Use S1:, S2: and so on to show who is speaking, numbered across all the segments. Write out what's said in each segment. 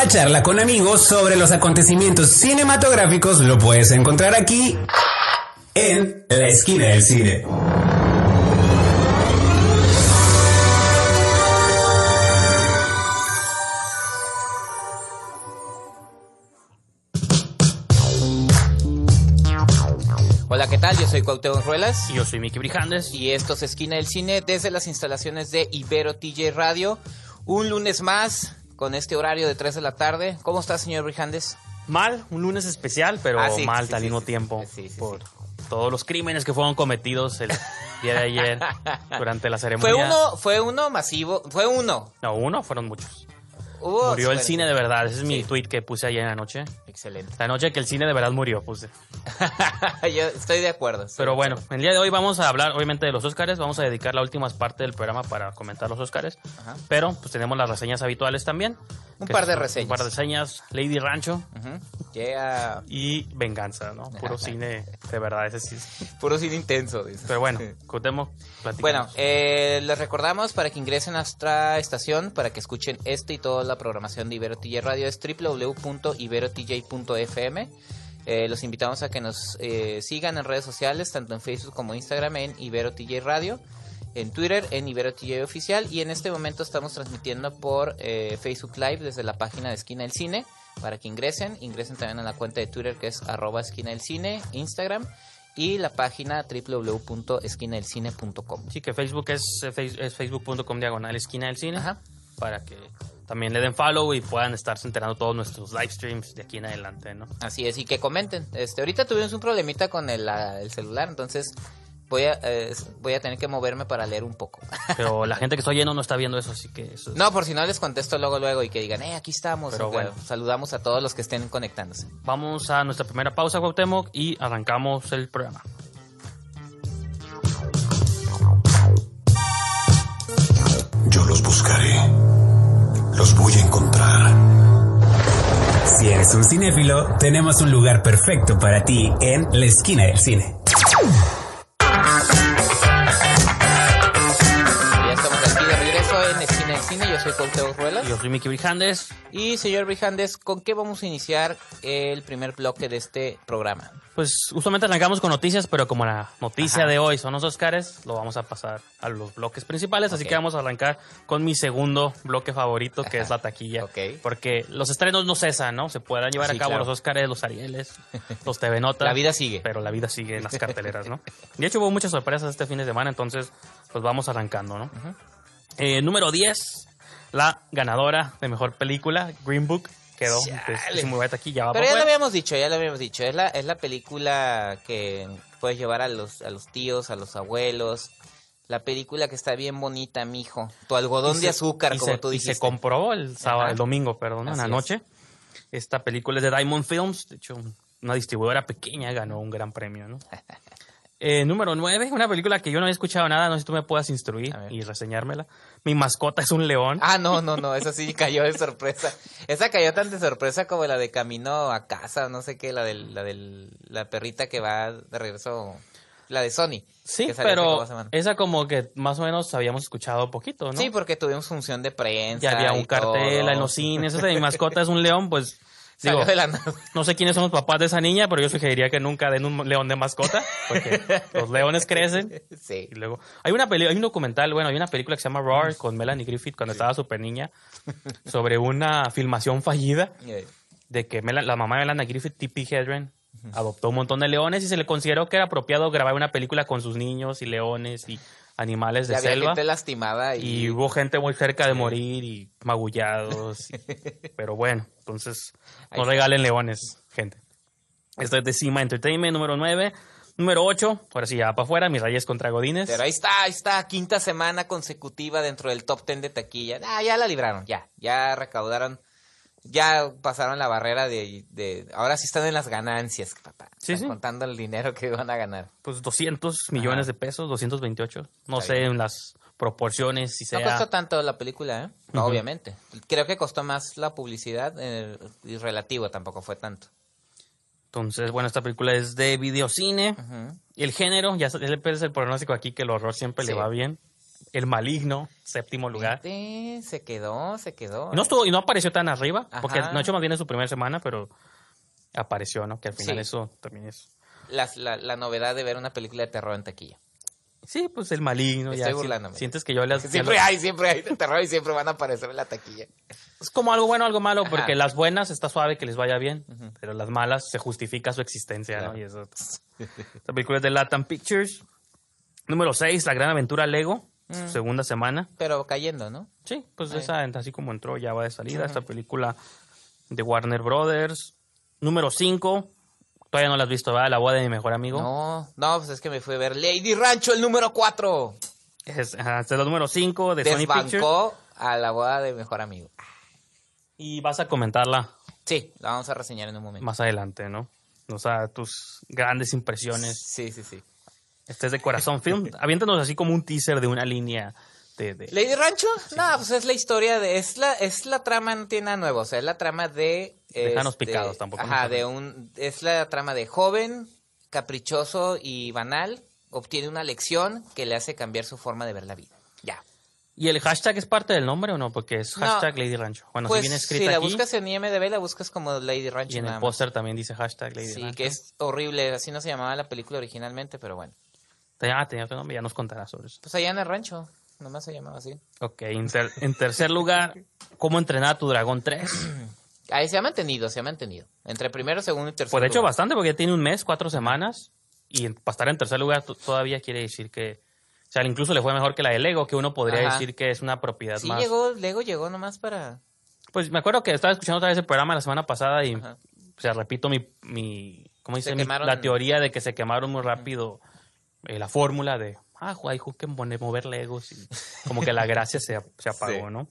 S1: Una charla con amigos sobre los acontecimientos cinematográficos lo puedes encontrar aquí en la esquina del cine.
S2: Hola, ¿qué tal? Yo soy Cuauhtémoc Ruelas
S3: Y yo soy Miki Brijandes.
S2: y esto es Esquina del Cine desde las instalaciones de Ibero TJ Radio. Un lunes más con este horario de 3 de la tarde. ¿Cómo está, señor Brijandes?
S3: Mal, un lunes especial, pero
S2: Ah, sí,
S3: mal
S2: sí,
S3: al
S2: sí,
S3: mismo tiempo
S2: Sí, sí,
S3: por todos los crímenes que fueron cometidos el día de ayer durante la
S2: Fue
S3: ceremonia.
S2: uno, fue uno masivo, fue uno.
S3: No, uno, fueron muchos. Murió el cine de verdad. Ese es mi tweet que puse ayer en la noche.
S2: Excelente.
S3: La noche que el cine de verdad murió, puse.
S2: Yo estoy de acuerdo. estoy
S3: Pero bueno, el día de hoy vamos a hablar obviamente de los Oscars. Vamos a dedicar la última parte del programa para comentar los Oscars.
S2: Ajá.
S3: Pero pues tenemos las reseñas habituales también.
S2: Un par de reseñas.
S3: Un par de reseñas. Lady Rancho.
S2: Yeah.
S3: y Venganza, ¿no? Puro cine de verdad, ese sí. es-
S2: Puro cine intenso. dice.
S3: Pero bueno, platícanos.
S2: Bueno, eh, les recordamos para que ingresen a nuestra estación, para que escuchen este y toda la programación de Ibero TJ Radio, es www.iberotj.fm. Eh, los invitamos a que nos eh, sigan en redes sociales, tanto en Facebook como Instagram, en Ibero TJ Radio, en Twitter, en Ibero TJ Oficial, y en este momento estamos transmitiendo por eh, Facebook Live desde la página de Esquina del Cine, para que ingresen, ingresen también a la cuenta de Twitter que es arroba esquina del cine, Instagram, y la página www.esquinadelcine.com.
S3: Sí, que Facebook es, eh, es facebook.com diagonal esquina del cine.
S2: Ajá.
S3: Para que también le den follow y puedan estarse enterando todos nuestros live streams de aquí en adelante, ¿no?
S2: Así es, y que comenten. Este, ahorita tuvimos un problemita con el, la- el celular, entonces voy a, eh, voy a tener que moverme para leer un poco.
S3: Pero la gente que está oyendo no está viendo eso, así que eso es-
S2: no, por si no les contesto luego, luego y que digan, eh, aquí estamos.
S3: Pero bueno.
S2: Saludamos a todos los que estén conectándose.
S3: Vamos a nuestra primera pausa, Cuauhtémoc, y arrancamos el programa.
S4: Yo los buscaré. Los voy a encontrar.
S1: Si eres un cinéfilo, tenemos un lugar perfecto para ti en la esquina del cine.
S2: Cine. Yo soy Cuauhtémoc Ruelas.
S3: Yo soy Miki Brijandes.
S2: Y señor Brijandes, ¿con qué vamos a iniciar el primer bloque de este programa?
S3: Pues usualmente arrancamos con noticias, pero como la noticia
S2: Ajá.
S3: de hoy son los Oscars, lo vamos a pasar a los bloques principales. Así que vamos a arrancar con mi segundo bloque favorito, que es la taquilla.
S2: Ok.
S3: Porque los estrenos no cesan, ¿no? Se puedan llevar
S2: Sí,
S3: a cabo
S2: claro.
S3: los Oscars, los Arieles, los TV Notas.
S2: La vida sigue.
S3: Pero la vida sigue en las carteleras, ¿no? De hecho, hubo muchas sorpresas este fin de semana, entonces, pues vamos arrancando, ¿no? Eh, número 10, la ganadora de mejor película, Green Book, quedó. Pues, es muy buena va
S2: Pero ya lo habíamos dicho, ya lo habíamos dicho. Es la, es la película que puedes llevar a los, a los tíos, a los abuelos. La película que está bien bonita, mijo. Tu algodón
S3: Y
S2: de azúcar,
S3: y
S2: como
S3: se,
S2: tú
S3: y
S2: dijiste.
S3: se comprobó el sábado,
S2: Ajá.
S3: el domingo, perdón, en la
S2: es.
S3: noche. Esta película es de Diamond Films, de hecho, una distribuidora pequeña ganó un gran premio, ¿no? Eh, número 9, una película que yo no había escuchado nada, no sé si tú me puedas instruir y reseñármela. Mi mascota es un león.
S2: Ah, no, no, no, esa sí cayó de sorpresa. Esa cayó tan de sorpresa como la de camino a casa, no sé qué, la del, la del, la perrita que va de regreso, la de Sony.
S3: sí, pero esa como que más o menos habíamos escuchado poquito, ¿no?
S2: Sí, porque tuvimos función de prensa.
S3: ya había
S2: y
S3: un cartel
S2: todo.
S3: en los cines, esa de mi mascota es un león, pues digo,
S2: de la nada.
S3: No sé quiénes son los papás de esa niña, pero yo sugeriría que nunca den un león de mascota, porque los leones crecen.
S2: Sí.
S3: Y luego, hay una peli hay un documental, bueno, hay una película que se llama Roar con Melanie Griffith cuando estaba súper niña, sobre una filmación fallida de que la mamá de Melanie Griffith, Tippi Hedren, adoptó un montón de leones y se le consideró que era apropiado grabar una película con sus niños y leones y animales de
S2: Ya había
S3: selva.
S2: gente lastimada y,
S3: Y hubo gente muy cerca de morir y magullados. y- pero bueno, entonces no regalen leones, gente. Esto es de Cima Entertainment, número 9. Número 8, ahora sí, ya para afuera, mis rayas contra Godines.
S2: Pero ahí está, ahí está, quinta semana consecutiva dentro del top ten de taquilla. Ah, ya la libraron, ya, ya recaudaron, ya pasaron la barrera de, de ahora sí están en las ganancias, papá.
S3: Sí,
S2: Están
S3: sí.
S2: contando el dinero que van a ganar.
S3: Pues 200 millones
S2: Ajá.
S3: de pesos, 228. No
S2: Está
S3: sé
S2: bien.
S3: en las proporciones, si
S2: No
S3: sea...
S2: costó tanto la película, ¿eh? No, obviamente. Creo que costó más la publicidad eh, y relativo, tampoco fue tanto.
S3: Entonces, bueno, esta película es de videocine. Y el género, ya ya le el pronóstico aquí que el horror siempre
S2: Sí.
S3: le va bien. El Maligno, séptimo lugar.
S2: Fíjate, Se quedó, se quedó.
S3: Y no, estuvo, y no apareció tan arriba, porque no ha hecho más bien en su primera semana, pero apareció, ¿no? Que al final
S2: Sí.
S3: eso también es...
S2: Las- la, la novedad de ver una película de terror en taquilla.
S3: Sí, pues el maligno. ya
S2: Estoy
S3: si-
S2: burlándome.
S3: sientes que yo les...
S2: Siempre
S3: ya
S2: hay, siempre hay de terror y siempre van a aparecer en la taquilla.
S3: Es como algo bueno, algo malo, porque las buenas está suave que les vaya bien, pero las malas se justifica su existencia,
S2: Claro.
S3: ¿no? Y eso... Esta película es de Latam Pictures. Número 6, La Gran Aventura Lego, su segunda semana.
S2: Pero cayendo, ¿no?
S3: Sí, pues
S2: Ahí.
S3: esa, así como entró, ya va de salida. Esta película de Warner Brothers. Número 5, todavía no la has visto, ¿verdad? La boda de mi mejor amigo.
S2: No, no, pues es que me fui a ver Lady Rancho, el número 4.
S3: Es, es la número 5 de Sony Pictures.
S2: Desbancó a la boda de mi mejor amigo.
S3: Y vas a comentarla
S2: Sí, la vamos a reseñar en un momento.
S3: más adelante, ¿no? O sea, tus grandes impresiones.
S2: Sí, sí, sí.
S3: Este es de Corazón Film. Aviéntanos así como un teaser de una línea de... de-
S2: Lady Rancho, no, pues es la historia de, es la, es la trama, no tiene nada nuevo, o sea, es la trama de...
S3: Déjanos
S2: este,
S3: picados, tampoco
S2: Ajá, de un, es la trama de joven, caprichoso y banal, obtiene una lección que le hace cambiar su forma de ver la vida. Ya.
S3: ¿Y el hashtag es parte del nombre o no? Porque es
S2: No.
S3: hashtag Lady Rancho. Bueno,
S2: pues
S3: si viene
S2: si
S3: escrita
S2: la
S3: aquí.
S2: buscas en IMDB, la buscas como Lady Rancho
S3: y en el póster también dice hashtag Lady
S2: Sí,
S3: Rancho.
S2: que es horrible, así no se llamaba la película originalmente, pero bueno.
S3: Ah, tenía otro nombre, ya nos contarás sobre eso.
S2: Pues allá en el rancho, nomás se llamaba así.
S3: Ok, en, ter- en tercer lugar, ¿Cómo entrenar a tu dragón 3?
S2: Ahí se ha mantenido, se ha mantenido. Entre primero, segundo y tercero.
S3: Pues de hecho bastante, porque ya tiene un mes, cuatro semanas, y para estar en tercer lugar to- todavía quiere decir que... O sea, incluso le fue mejor que la de Lego, que uno podría
S2: Ajá.
S3: decir que es una propiedad
S2: Sí,
S3: más...
S2: llegó, Lego llegó nomás para...
S3: Pues me acuerdo que estaba escuchando otra vez el programa la semana pasada y,
S2: Ajá.
S3: o sea, repito mi, mi ¿cómo dice? Mi- la teoría de que se quemaron muy rápido eh, la fórmula de, ah, hay que mover legos y como que la gracia se, se apagó,
S2: Sí.
S3: ¿no?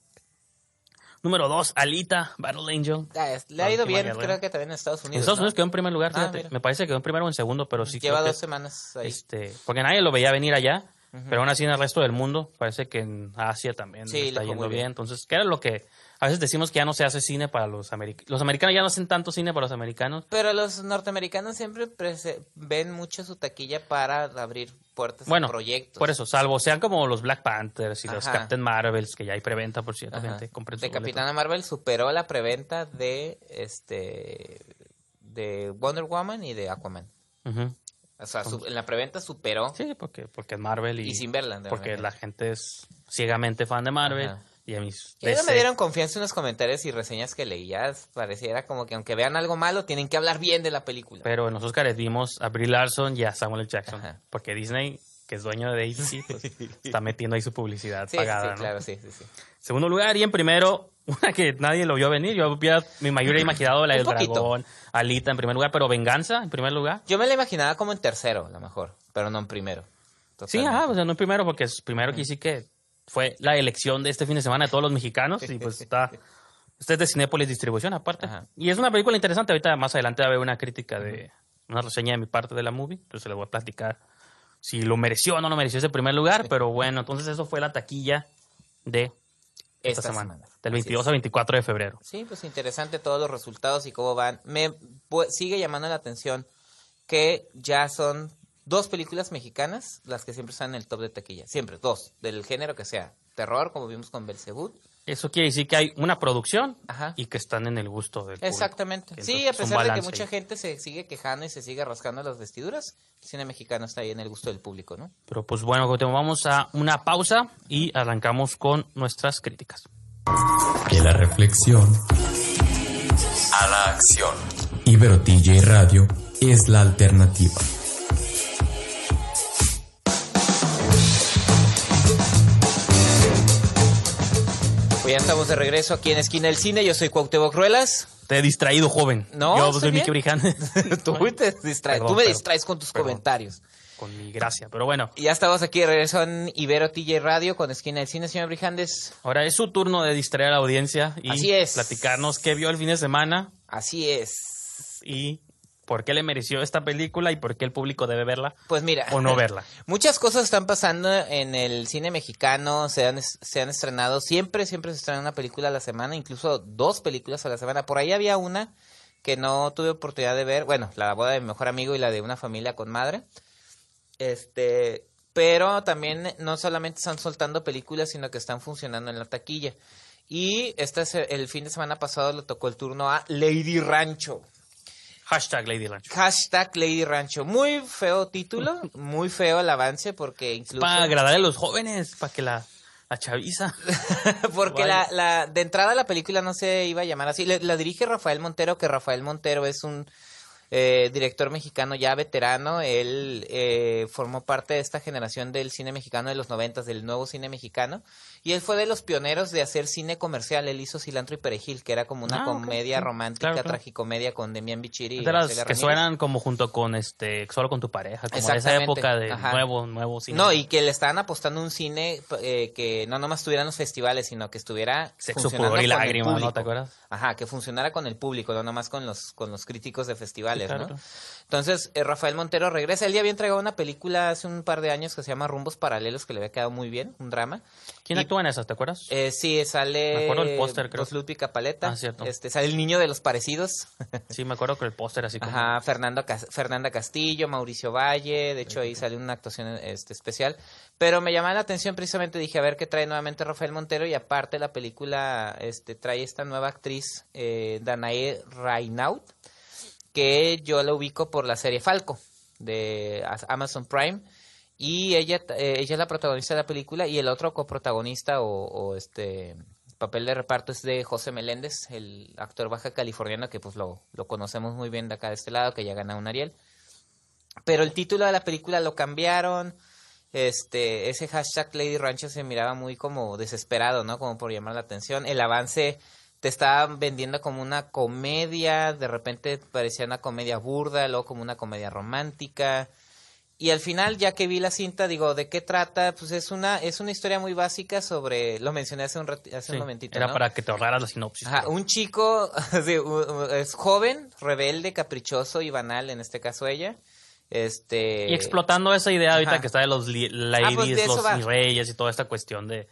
S3: Número dos, Alita, Battle Angel.
S2: Ah, es- le ha ido bien, creo que también en Estados
S3: En
S2: Unidos.
S3: Estados
S2: ¿no?
S3: Unidos quedó en primer lugar,
S2: Ah,
S3: fíjate.
S2: mira.
S3: Me parece que quedó en primero o en segundo, pero sí
S2: Lleva
S3: creo que,
S2: dos semanas ahí.
S3: este, porque nadie lo veía venir allá, pero aún así en el resto del mundo, parece que en Asia también
S2: Sí,
S3: está yendo bien.
S2: bien.
S3: Entonces, ¿qué era lo que a veces decimos que ya no se hace cine para los americanos? Los americanos ya no hacen tanto cine para los americanos.
S2: Pero los norteamericanos siempre ven mucho su taquilla para abrir puertas
S3: Bueno,
S2: a proyectos.
S3: por eso, salvo sean como los Black Panthers y los. Captain Marvels, que ya hay preventa, por cierto, gente,
S2: De. Capitana Marvel superó la preventa de este de Wonder Woman y de Aquaman.
S3: Ujú.
S2: O sea, su- en la preventa superó
S3: Sí, porque, porque es Marvel y,
S2: y sin verla.
S3: porque la gente es ciegamente fan de Marvel
S2: Ajá.
S3: y a mis
S2: Y me dieron confianza en los comentarios y reseñas que leías. Pareciera como que aunque vean algo malo, tienen que hablar bien de la película.
S3: Pero en los Oscars vimos a Brie Larson y a Samuel L. Jackson.
S2: Ajá.
S3: Porque Disney, que es dueño de ATC, pues, está metiendo ahí su publicidad
S2: sí, sí,
S3: pagada.
S2: sí,
S3: ¿no?
S2: claro, sí, sí, sí.
S3: Segundo lugar, y en primero, una que nadie lo vio venir. Yo hubiera, mi mayoría imaginado la del dragón, Alita en primer lugar, pero Venganza en primer lugar.
S2: Yo me la imaginaba como en tercero, a lo mejor, pero no en primero.
S3: Sí, ajá, o sea, no en primero, porque es primero que sí que fue la elección de este fin de semana de todos los mexicanos y pues está. Este es de Cinépolis Distribución, aparte.
S2: Ajá.
S3: Y es una película interesante. Ahorita más adelante va a haber una crítica de una reseña de mi parte de la movie. Entonces les voy a platicar si lo mereció o no lo mereció ese primer lugar. Pero bueno, entonces eso fue la taquilla de esta,
S2: Esta
S3: semana,
S2: semana.
S3: Del
S2: Así
S3: 22
S2: es.
S3: al 24 de febrero.
S2: Sí, pues interesante todos los resultados y cómo van. Me pu- sigue llamando la atención que ya son dos películas mexicanas las que siempre están en el top de taquilla. Siempre, dos, del género que sea. Terror, como vimos con Belzebut.
S3: Eso quiere decir que hay una producción
S2: Ajá.
S3: y que están en el gusto del público.
S2: Exactamente. Sí, a
S3: entonces es un
S2: pesar de que mucha
S3: ahí.
S2: gente se sigue quejando y se sigue rascando las vestiduras, el cine mexicano está ahí en el gusto del público, ¿no?
S3: Pero pues bueno, Gautemo, vamos a una pausa y arrancamos con nuestras críticas.
S1: De la reflexión
S4: A la acción.
S1: Ibero TJ Radio es la alternativa.
S2: Pues ya estamos de regreso aquí en Esquina del Cine. Yo soy Cuauhtémoc Ruelas.
S3: Te he distraído, joven.
S2: No,
S3: Yo soy. Miki Brijandes.
S2: tú, te distraes,
S3: Perdón,
S2: tú me distraes con tus
S3: Perdón.
S2: comentarios.
S3: Con mi gracia. Pero bueno,
S2: Y ya estamos aquí de regreso en Ibero TJ Radio con Esquina del Cine, señor Brijandes.
S3: ahora es su turno de distraer a la audiencia y
S2: Así es.
S3: platicarnos qué vio el fin de semana
S2: Así es.
S3: y por qué le mereció esta película y por qué el público debe verla
S2: Pues mira.
S3: o no verla.
S2: Muchas cosas están pasando en el cine mexicano, se han, se han estrenado, siempre, siempre se estrena una película a la semana, incluso dos películas a la semana. Por ahí había una que no tuve oportunidad de ver, bueno, la boda de mi mejor amigo y la de una familia con madre. Este, pero también no solamente están soltando películas, sino que están funcionando en la taquilla. Y este es el fin de semana pasado le tocó el turno a Lady Rancho.
S3: Hashtag Lady Rancho.
S2: Hashtag Lady Rancho. Muy feo título, muy feo el avance porque incluso...
S3: Para agradar a los jóvenes, para que la, la chaviza.
S2: porque la, la, de entrada la película no se iba a llamar así. Le- la dirige Rafael Montero, que Rafael Montero es un eh, director mexicano ya veterano. Él eh, formó parte de esta generación del cine mexicano de los noventas, del nuevo cine mexicano. Y él fue de los pioneros de hacer cine comercial. Él hizo Cilantro y Perejil, que era como una
S3: Ah,
S2: comedia romántica,
S3: Claro, claro.
S2: tragicomedia con Demian Bichiri. y
S3: de las que
S2: Ramírez.
S3: suenan como junto con este solo con tu pareja, como de esa época de
S2: ajá.
S3: nuevo, nuevo cine.
S2: No, y que le estaban apostando un cine eh, que no nomás estuviera en los festivales, sino que estuviera
S3: Sexo, pudor y lágrimas, ¿no? ¿Te acuerdas?
S2: Ajá, que funcionara con el público, no nomás con los, con los críticos de festivales,
S3: Sí, claro,
S2: ¿no? Entonces, eh, Rafael Montero regresa. Él ya había entregado una película hace un par de años que se llama Rumbos Paralelos, que le había quedado muy bien, un drama.
S3: ¿Quién
S2: Y-
S3: actúa en esas, te acuerdas?
S2: Eh, sí, sale
S3: Me acuerdo del póster, creo.
S2: Ludwig Paleta.
S3: Ah, cierto.
S2: Este, sale el niño de los parecidos.
S3: sí, me acuerdo que el póster así como
S2: Ajá, Fernando Fernanda Castillo, Mauricio Valle, de hecho ahí sale una actuación este, especial. Pero me llamaba la atención precisamente, dije, a ver qué trae nuevamente Rafael Montero y aparte la película este, trae esta nueva actriz, eh, Danae Raynaud, que yo la ubico por la serie Falco de Amazon Prime. Y ella, eh, ella es la protagonista de la película y el otro coprotagonista o, o este papel de reparto es de José Meléndez, el actor baja californiano que pues lo, lo conocemos muy bien de acá de este lado, que ya gana un Ariel. Pero el título de la película lo cambiaron. Este, ese hashtag Lady Rancho se miraba muy como desesperado, ¿no? Como por llamar la atención. El avance te estaba vendiendo como una comedia, de repente parecía una comedia burda, luego como una comedia romántica. Y al final, ya que vi la cinta, digo, ¿de qué trata? Pues es una, es una historia muy básica sobre, lo mencioné hace un, hace
S3: Sí,
S2: un momentito,
S3: era
S2: ¿no?
S3: para que te ahorraras la sinopsis.
S2: Ajá,
S3: pero-
S2: un chico es joven, rebelde, caprichoso y banal, en este caso ella. Este
S3: Y explotando esa idea ahorita que está de los
S2: Ah, pues,
S3: ladies,
S2: de
S3: los
S2: va.
S3: reyes y toda esta cuestión de...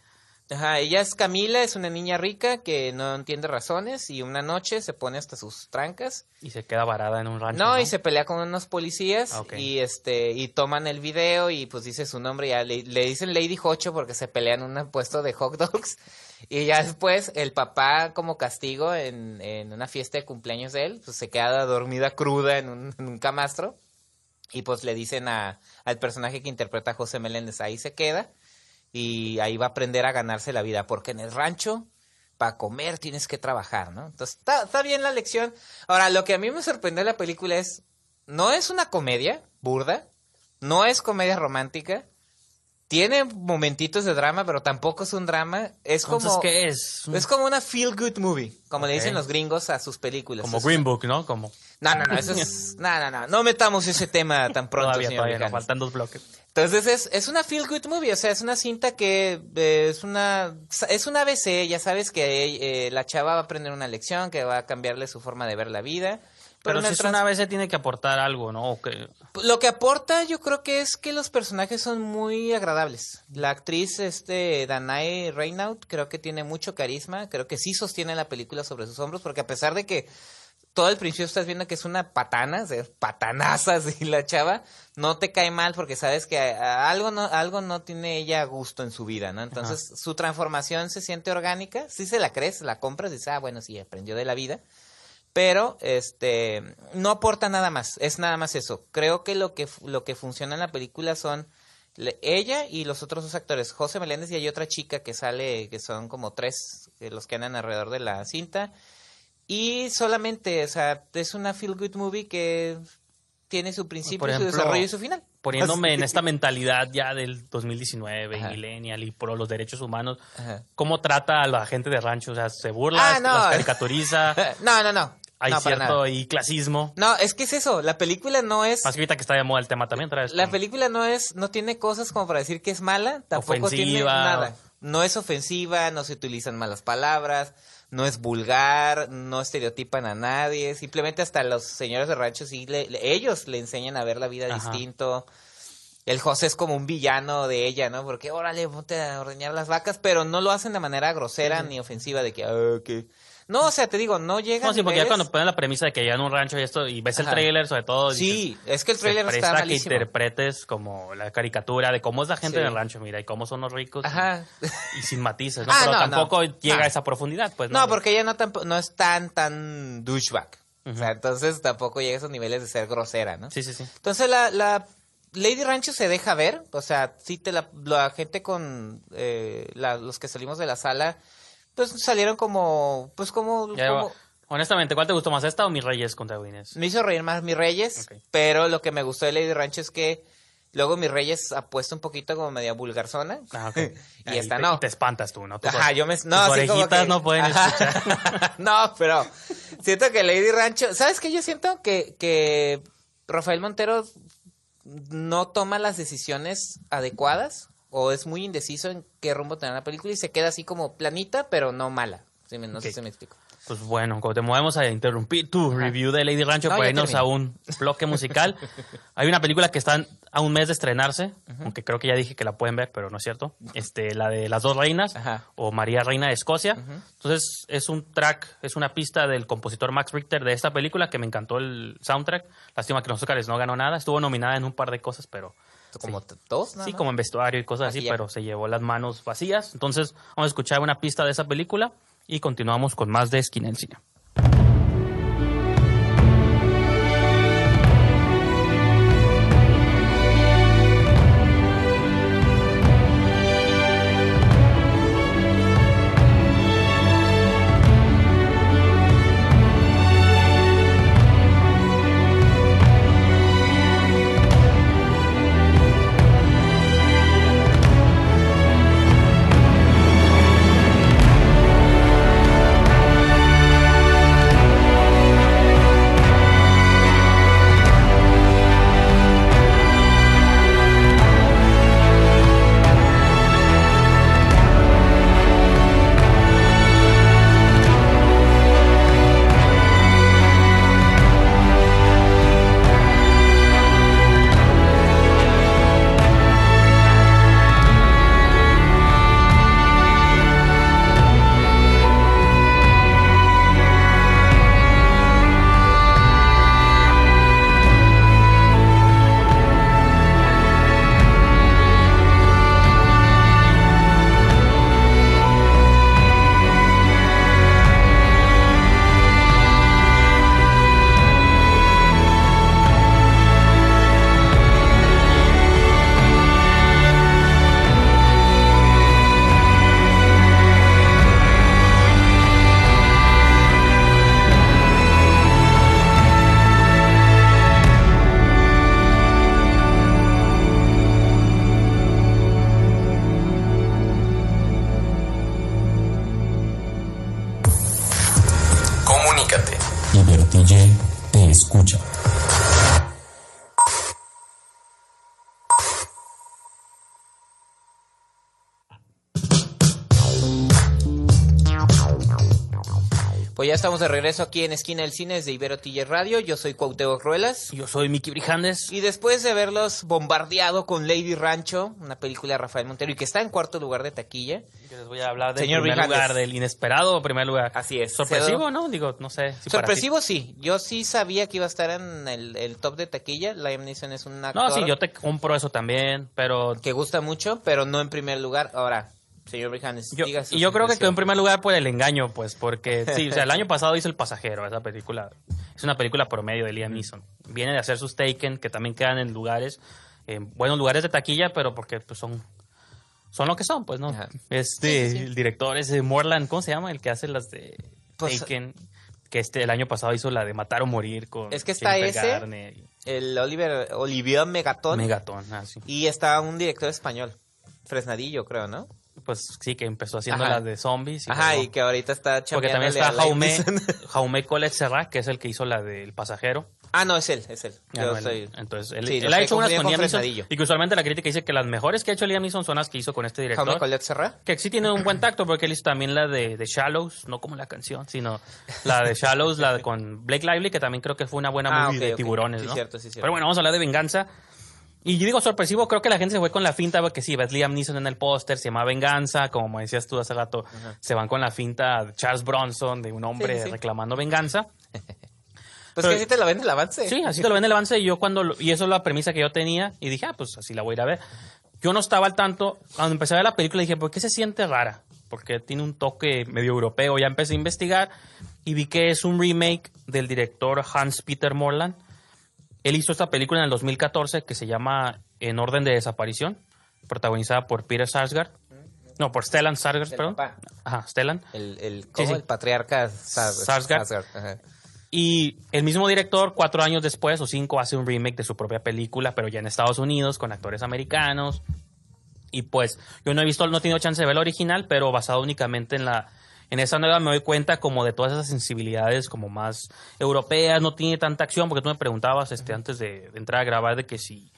S2: Ajá, ella es Camila, es una niña rica que no entiende razones y una noche se pone hasta sus trancas.
S3: Y se queda varada en un rancho.
S2: No, y se pelea con unos policías
S3: Ah,
S2: y este y toman el video y pues dice su nombre ya le, le dicen Lady Jocho porque se pelean en un puesto de hot dogs y ya después el papá como castigo en, en una fiesta de cumpleaños de él pues se queda dormida cruda en un, en un camastro y pues le dicen a, al personaje que interpreta a José Meléndez ahí se queda y ahí va a aprender a ganarse la vida porque en el rancho para comer tienes que trabajar, ¿no? Entonces, está, está bien la lección. Ahora, lo que a mí me sorprendió de la película es, no es una comedia burda, no es comedia romántica, tiene momentitos de drama, pero tampoco es un drama, es
S3: Entonces,
S2: como...
S3: ¿qué es?
S2: Es como una feel good movie, como le dicen los gringos a sus películas.
S3: Como Green Book, ¿no? Como
S2: No, no, no, eso es... No, no, no, no metamos ese tema tan pronto,
S3: todavía,
S2: señor
S3: todavía, faltan dos bloques.
S2: Entonces es, es una feel good movie, o sea, es una cinta que eh, es una es una ABC, ya sabes que eh, la chava va a aprender una lección, que va a cambiarle su forma de ver la vida.
S3: Pero si es una vez se tiene que aportar algo, ¿no?
S2: Lo que aporta yo creo que es que los personajes son muy agradables. La actriz este Danae Reynaud creo que tiene mucho carisma, creo que sí sostiene la película sobre sus hombros porque a pesar de que todo el principio estás viendo que es una patana, o sea, patanaza así la chava, no te cae mal porque sabes que a algo no algo no tiene ella gusto en su vida, ¿no? Entonces, su transformación se siente orgánica, sí se la crees, la compras y dices, "Ah, bueno, sí, aprendió de la vida." pero este no aporta nada más, es nada más eso. Creo que lo que lo que funciona en la película son ella y los otros dos actores, José Meléndez y hay otra chica que sale, que son como tres eh, los que andan alrededor de la cinta y solamente, o sea, es una feel good movie que tiene su principio,
S3: Por
S2: su
S3: ejemplo,
S2: desarrollo y su final.
S3: Poniéndome en esta mentalidad ya del 2019,
S2: Ajá.
S3: millennial y pro los derechos humanos,
S2: Ajá.
S3: ¿cómo trata a la gente de rancho? O sea, ¿se burla,
S2: Ah, no.
S3: las caricaturiza?
S2: No, no, no.
S3: ¿Hay
S2: no,
S3: cierto y clasismo?
S2: No, es que es eso, la película no es
S3: Más que ahorita que está de moda el tema también, traes
S2: La película no es, no tiene cosas como para decir que es mala, tampoco tiene
S3: Ofensiva.
S2: nada. No es ofensiva, no se utilizan malas palabras, no es vulgar, no estereotipan a nadie, simplemente hasta los señores de rancho sí le- le- ellos le enseñan a ver la vida
S3: Ajá.
S2: distinto. El José es como un villano de ella, ¿no? Porque órale, ponte a ordeñar las vacas, pero no lo hacen de manera grosera ni ofensiva de que, "Ah, que-". No, o sea, te digo, no llega
S3: No, sí, porque ya cuando ponen la premisa de que llegan a un rancho y esto, y ves el tráiler, sobre todo.
S2: Sí,
S3: dices,
S2: es que el tráiler está
S3: que interpretes como la caricatura de cómo es la gente
S2: Sí.
S3: en el rancho, mira, y cómo son los ricos.
S2: Ajá.
S3: Y sin matices, ¿no?
S2: Ah,
S3: Pero
S2: no, no.
S3: tampoco llega
S2: No.
S3: a esa profundidad, pues.
S2: No, porque ella no, no es tan, tan douchebag. O sea, entonces tampoco llega a esos niveles de ser grosera, ¿no?
S3: Sí, sí, sí.
S2: Entonces la, la Lady Rancho se deja ver, o sea, sí te la, la gente con eh, la- los que salimos de la sala, pues salieron como, pues como,
S3: Ya,
S2: como-
S3: honestamente, ¿cuál te gustó más, esta o Mis Reyes contra Wines?
S2: me hizo reír más mis Reyes, pero lo que me gustó de Lady Rancho es que luego mis Reyes apuesta un poquito como media vulgarzona.
S3: Ah, ok.
S2: y
S3: Ahí
S2: esta
S3: te-
S2: no.
S3: Te espantas tú, ¿no?
S2: Ajá, yo me... No,
S3: tus
S2: así como
S3: orejitas
S2: que-
S3: no pueden
S2: Ajá.
S3: escuchar.
S2: no, pero siento que Lady Rancho... ¿Sabes qué? Yo siento que, que Rafael Montero no toma las decisiones adecuadas o es muy indeciso en qué rumbo tener la película y se queda así como planita, pero no mala. Sí, me- no sé si me explico.
S3: Pues bueno, como te movemos a interrumpir tu review de Lady Rancho,
S2: No,
S3: para irnos
S2: terminé.
S3: a un bloque musical. Hay una película que está a un mes de estrenarse, aunque creo que ya dije que la pueden ver, pero no es cierto. Este, la de Las Dos Reinas,
S2: Ajá.
S3: o María Reina de Escocia. Entonces, es un track, es una pista del compositor Max Richter de esta película, que me encantó el soundtrack. Lástima que los Oscars no ganó nada. Estuvo nominada en un par de cosas, pero...
S2: Como dos, ¿no?
S3: Sí, como en vestuario y cosas así, pero se llevó las manos vacías. Entonces, vamos a escuchar una pista de esa película y continuamos con más de Esquina del Cine.
S2: Pues ya estamos de regreso aquí en Esquina del Cine de Ibero TJ Radio. Yo soy Cuauhtémoc Ruelas.
S3: Yo soy Miki Brijandes.
S2: Y después de verlos bombardeado con Lady Rancho, una película de Rafael Montero y que está en cuarto lugar de taquilla.
S3: Yo les voy a hablar del
S2: Señor
S3: primer
S2: Brijandes.
S3: lugar, del inesperado primer lugar.
S2: Así es.
S3: Sorpresivo,
S2: Cedo-
S3: ¿no? Digo, no sé. si para ti.
S2: Sorpresivo sí, yo sí sabía que iba a estar en el, el top de taquilla. Liam Neeson es un actor
S3: No, sí, yo te compro eso también, pero
S2: que gusta mucho, pero no en primer lugar. Ahora, señor Brijandes,
S3: yo,
S2: diga
S3: y yo creo que quedó en primer lugar por el engaño, pues, porque sí, o sea, el año pasado hizo El Pasajero, esa película. Es una película promedio de Liam Neeson. Viene de hacer sus Taken, que también quedan en lugares, en buenos lugares de taquilla, pero porque pues son son lo que son, pues, ¿no?
S2: Ajá.
S3: Este,
S2: Sí, sí, sí.
S3: el director es de Morland, ¿cómo se llama? El que hace las de
S2: Pues,
S3: Taken, que este el año pasado hizo la de Matar o Morir con
S2: Es que está
S3: Jennifer
S2: ese,
S3: Garner
S2: El Oliver, Olivier Megatón.
S3: Megaton, ah, sí.
S2: Y está un director español, Fresnadillo, creo, ¿no?
S3: Pues sí, que empezó haciendo
S2: Ajá.
S3: las de zombies. y
S2: Ajá, y que ahorita está
S3: Porque también está Jaume. Jaume Colette Serra, que es el que hizo la del pasajero.
S2: ah, no, es él, es él.
S3: Ah,
S2: Yo soy...
S3: Entonces, él,
S2: Sí,
S3: él
S2: los
S3: ha hecho unas con Liam Neeson. Y que usualmente la crítica dice que las mejores que ha hecho Liam Neeson son las que hizo con este director.
S2: Jaume Colette Serra.
S3: Que sí tiene un buen tacto, porque él hizo también la de, de Shallows, no como la canción, sino la de Shallows, la de con Blake Lively, que también creo que fue una buena
S2: Ah,
S3: movie de tiburones,
S2: Sí, cierto, sí, cierto.
S3: Pero bueno, vamos a hablar de venganza. Y yo digo sorpresivo, creo que la gente se fue con la finta, porque sí, ves Liam Neeson en el póster, se llama Venganza, como decías tú hace rato, se van con la finta de Charles Bronson, de un hombre
S2: Sí, sí.
S3: reclamando venganza.
S2: Pues
S3: Pero-
S2: que así te lo ven el avance.
S3: Sí, así te lo ven el avance y yo cuando lo- y eso es la premisa que yo tenía y dije, ah, pues así la voy a ir a ver. Yo no estaba al tanto, cuando empecé a ver la película dije, ¿por qué se siente rara? Porque tiene un toque medio europeo. Ya empecé a investigar y vi que es un remake del director Hans Peter Morland. Él hizo esta película en el 2014 que se llama En orden de desaparición, protagonizada por Peter Sarsgaard. No, por Stellan Sarsgaard, perdón.
S2: papá.
S3: Ajá, Stellan.
S2: El, el, ¿cómo?
S3: sí.
S2: el patriarca Sar-
S3: Sarsgaard.
S2: Sarsgaard, ajá.
S3: Y el mismo director, cuatro años después o cinco, hace un remake de su propia película, pero ya en Estados Unidos, con actores americanos. Y pues, yo no he visto, no he tenido chance de ver la original, pero basado únicamente en la. En esa nueva me doy cuenta como de todas esas sensibilidades como más europeas, no tiene tanta acción, porque tú me preguntabas este, antes de, de entrar a grabar de que si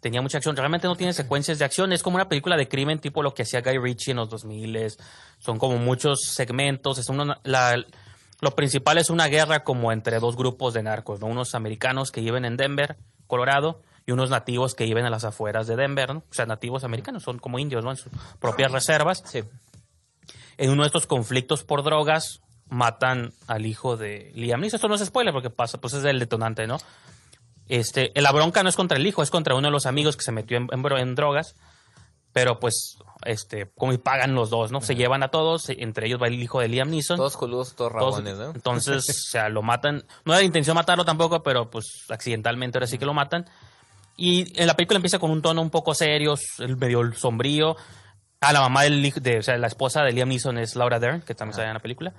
S3: tenía mucha acción. Realmente no tiene secuencias de acción. Es como una película de crimen tipo lo que hacía Guy Ritchie en los 2000. Son como muchos segmentos. Es una, la- lo principal es una guerra como entre dos grupos de narcos, ¿no? Unos americanos que viven en Denver, Colorado, y unos nativos que viven a las afueras de Denver, ¿no? O sea, nativos americanos, son como indios, ¿no? En sus propias reservas.
S2: Sí.
S3: En uno de estos conflictos por drogas, matan al hijo de Liam Neeson. Esto no es spoiler porque pasa, pues es el detonante, ¿no? Este, la bronca no es contra el hijo, es contra uno de los amigos que se metió en, en bro- en drogas. Pero pues, este, como y pagan los dos, ¿no? Se llevan a todos, entre ellos va el hijo de Liam Neeson.
S2: Todos coludos, todos rabones, ¿no?
S3: Entonces, o sea, lo matan. No era intención matarlo tampoco, pero pues accidentalmente ahora sí que lo matan. Y en la película empieza con un tono un poco serio, medio sombrío. A la mamá del hijo, de, o sea, la esposa de Liam Neeson es Laura Dern, que también sale en la película.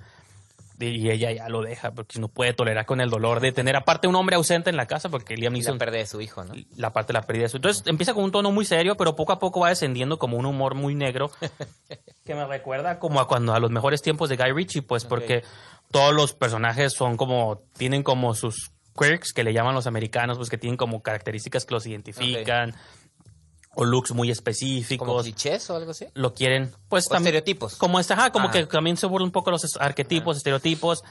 S3: Y ella ya lo deja porque no puede tolerar con el dolor de tener aparte un hombre ausente en la casa porque Liam
S2: Y la
S3: Neeson
S2: pérdida de su hijo, ¿no?
S3: la parte de la pérdida de su. Entonces empieza con un tono muy serio, pero poco a poco va descendiendo como un humor muy negro que me recuerda como a cuando a los mejores tiempos de Guy Ritchie, pues porque todos los personajes son como tienen como sus quirks que le llaman los americanos, pues que tienen como características que los identifican o looks muy
S2: Como
S3: específicos.
S2: clichés o algo así.
S3: Lo quieren, pues
S2: O
S3: también
S2: estereotipos.
S3: como esta, ajá, como
S2: Ah.
S3: que también se burla un poco los arquetipos, estereotipos.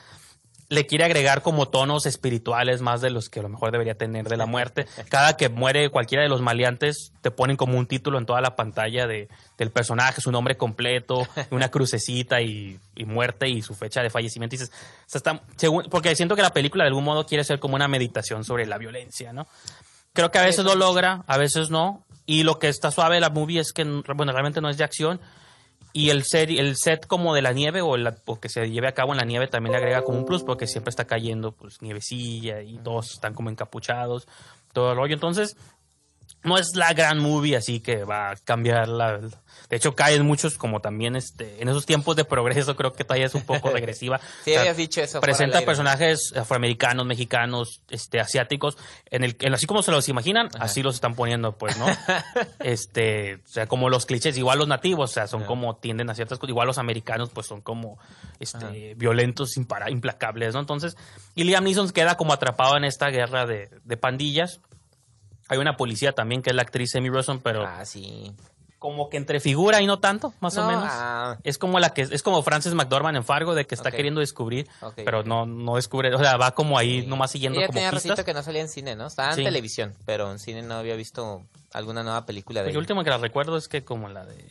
S3: Le quiere agregar como tonos espirituales más de los que a lo mejor debería tener de la muerte. Cada que muere cualquiera de los maleantes, te ponen como un título en toda la pantalla de, del personaje, su nombre completo, una crucecita y, y muerte y su fecha de fallecimiento. Y dices, o sea, está- según- porque siento que la película de algún modo quiere ser como una meditación sobre la violencia, ¿no? Creo que a veces lo logra, a veces no. Y lo que está suave de la movie es que, bueno, realmente no es de acción. Y el set, el set como de la nieve o, la- o que se lleve a cabo en la nieve también le agrega como un plus porque siempre está cayendo pues nievecilla y todos están como encapuchados, todo el rollo. Entonces, no es la gran movie así que va a cambiar la... De hecho, caen muchos como también este, en esos tiempos de progreso creo que todavía es un poco regresiva.
S2: Sí,
S3: O sea,
S2: habías dicho eso.
S3: presenta personajes afroamericanos, mexicanos, este, asiáticos, en el, en- así como se los imaginan, así los están poniendo, pues, ¿no? este, o sea, como los clichés, igual los nativos, o sea, son como tienden a ciertas cosas, igual los americanos, pues, son como, este, violentos, impara- implacables, ¿no? Entonces, y Liam Neeson queda como atrapado en esta guerra de, de pandillas. Hay una policía también que es la actriz Amy Rosen, pero
S2: Ah, sí.
S3: como que entre figura y no tanto, más o
S2: No,
S3: menos.
S2: ah.
S3: Es como la que es como Frances McDormand en Fargo de que está
S2: Ok.
S3: queriendo descubrir,
S2: Ok.
S3: pero no no descubre, o sea, va como ahí
S2: Sí.
S3: nomás siguiendo
S2: Ella
S3: como
S2: tenía
S3: pistas.
S2: que no salía en cine, ¿no? Estaba en
S3: Sí.
S2: televisión, pero en cine no había visto alguna nueva película de ella.
S3: último que la recuerdo es que como la de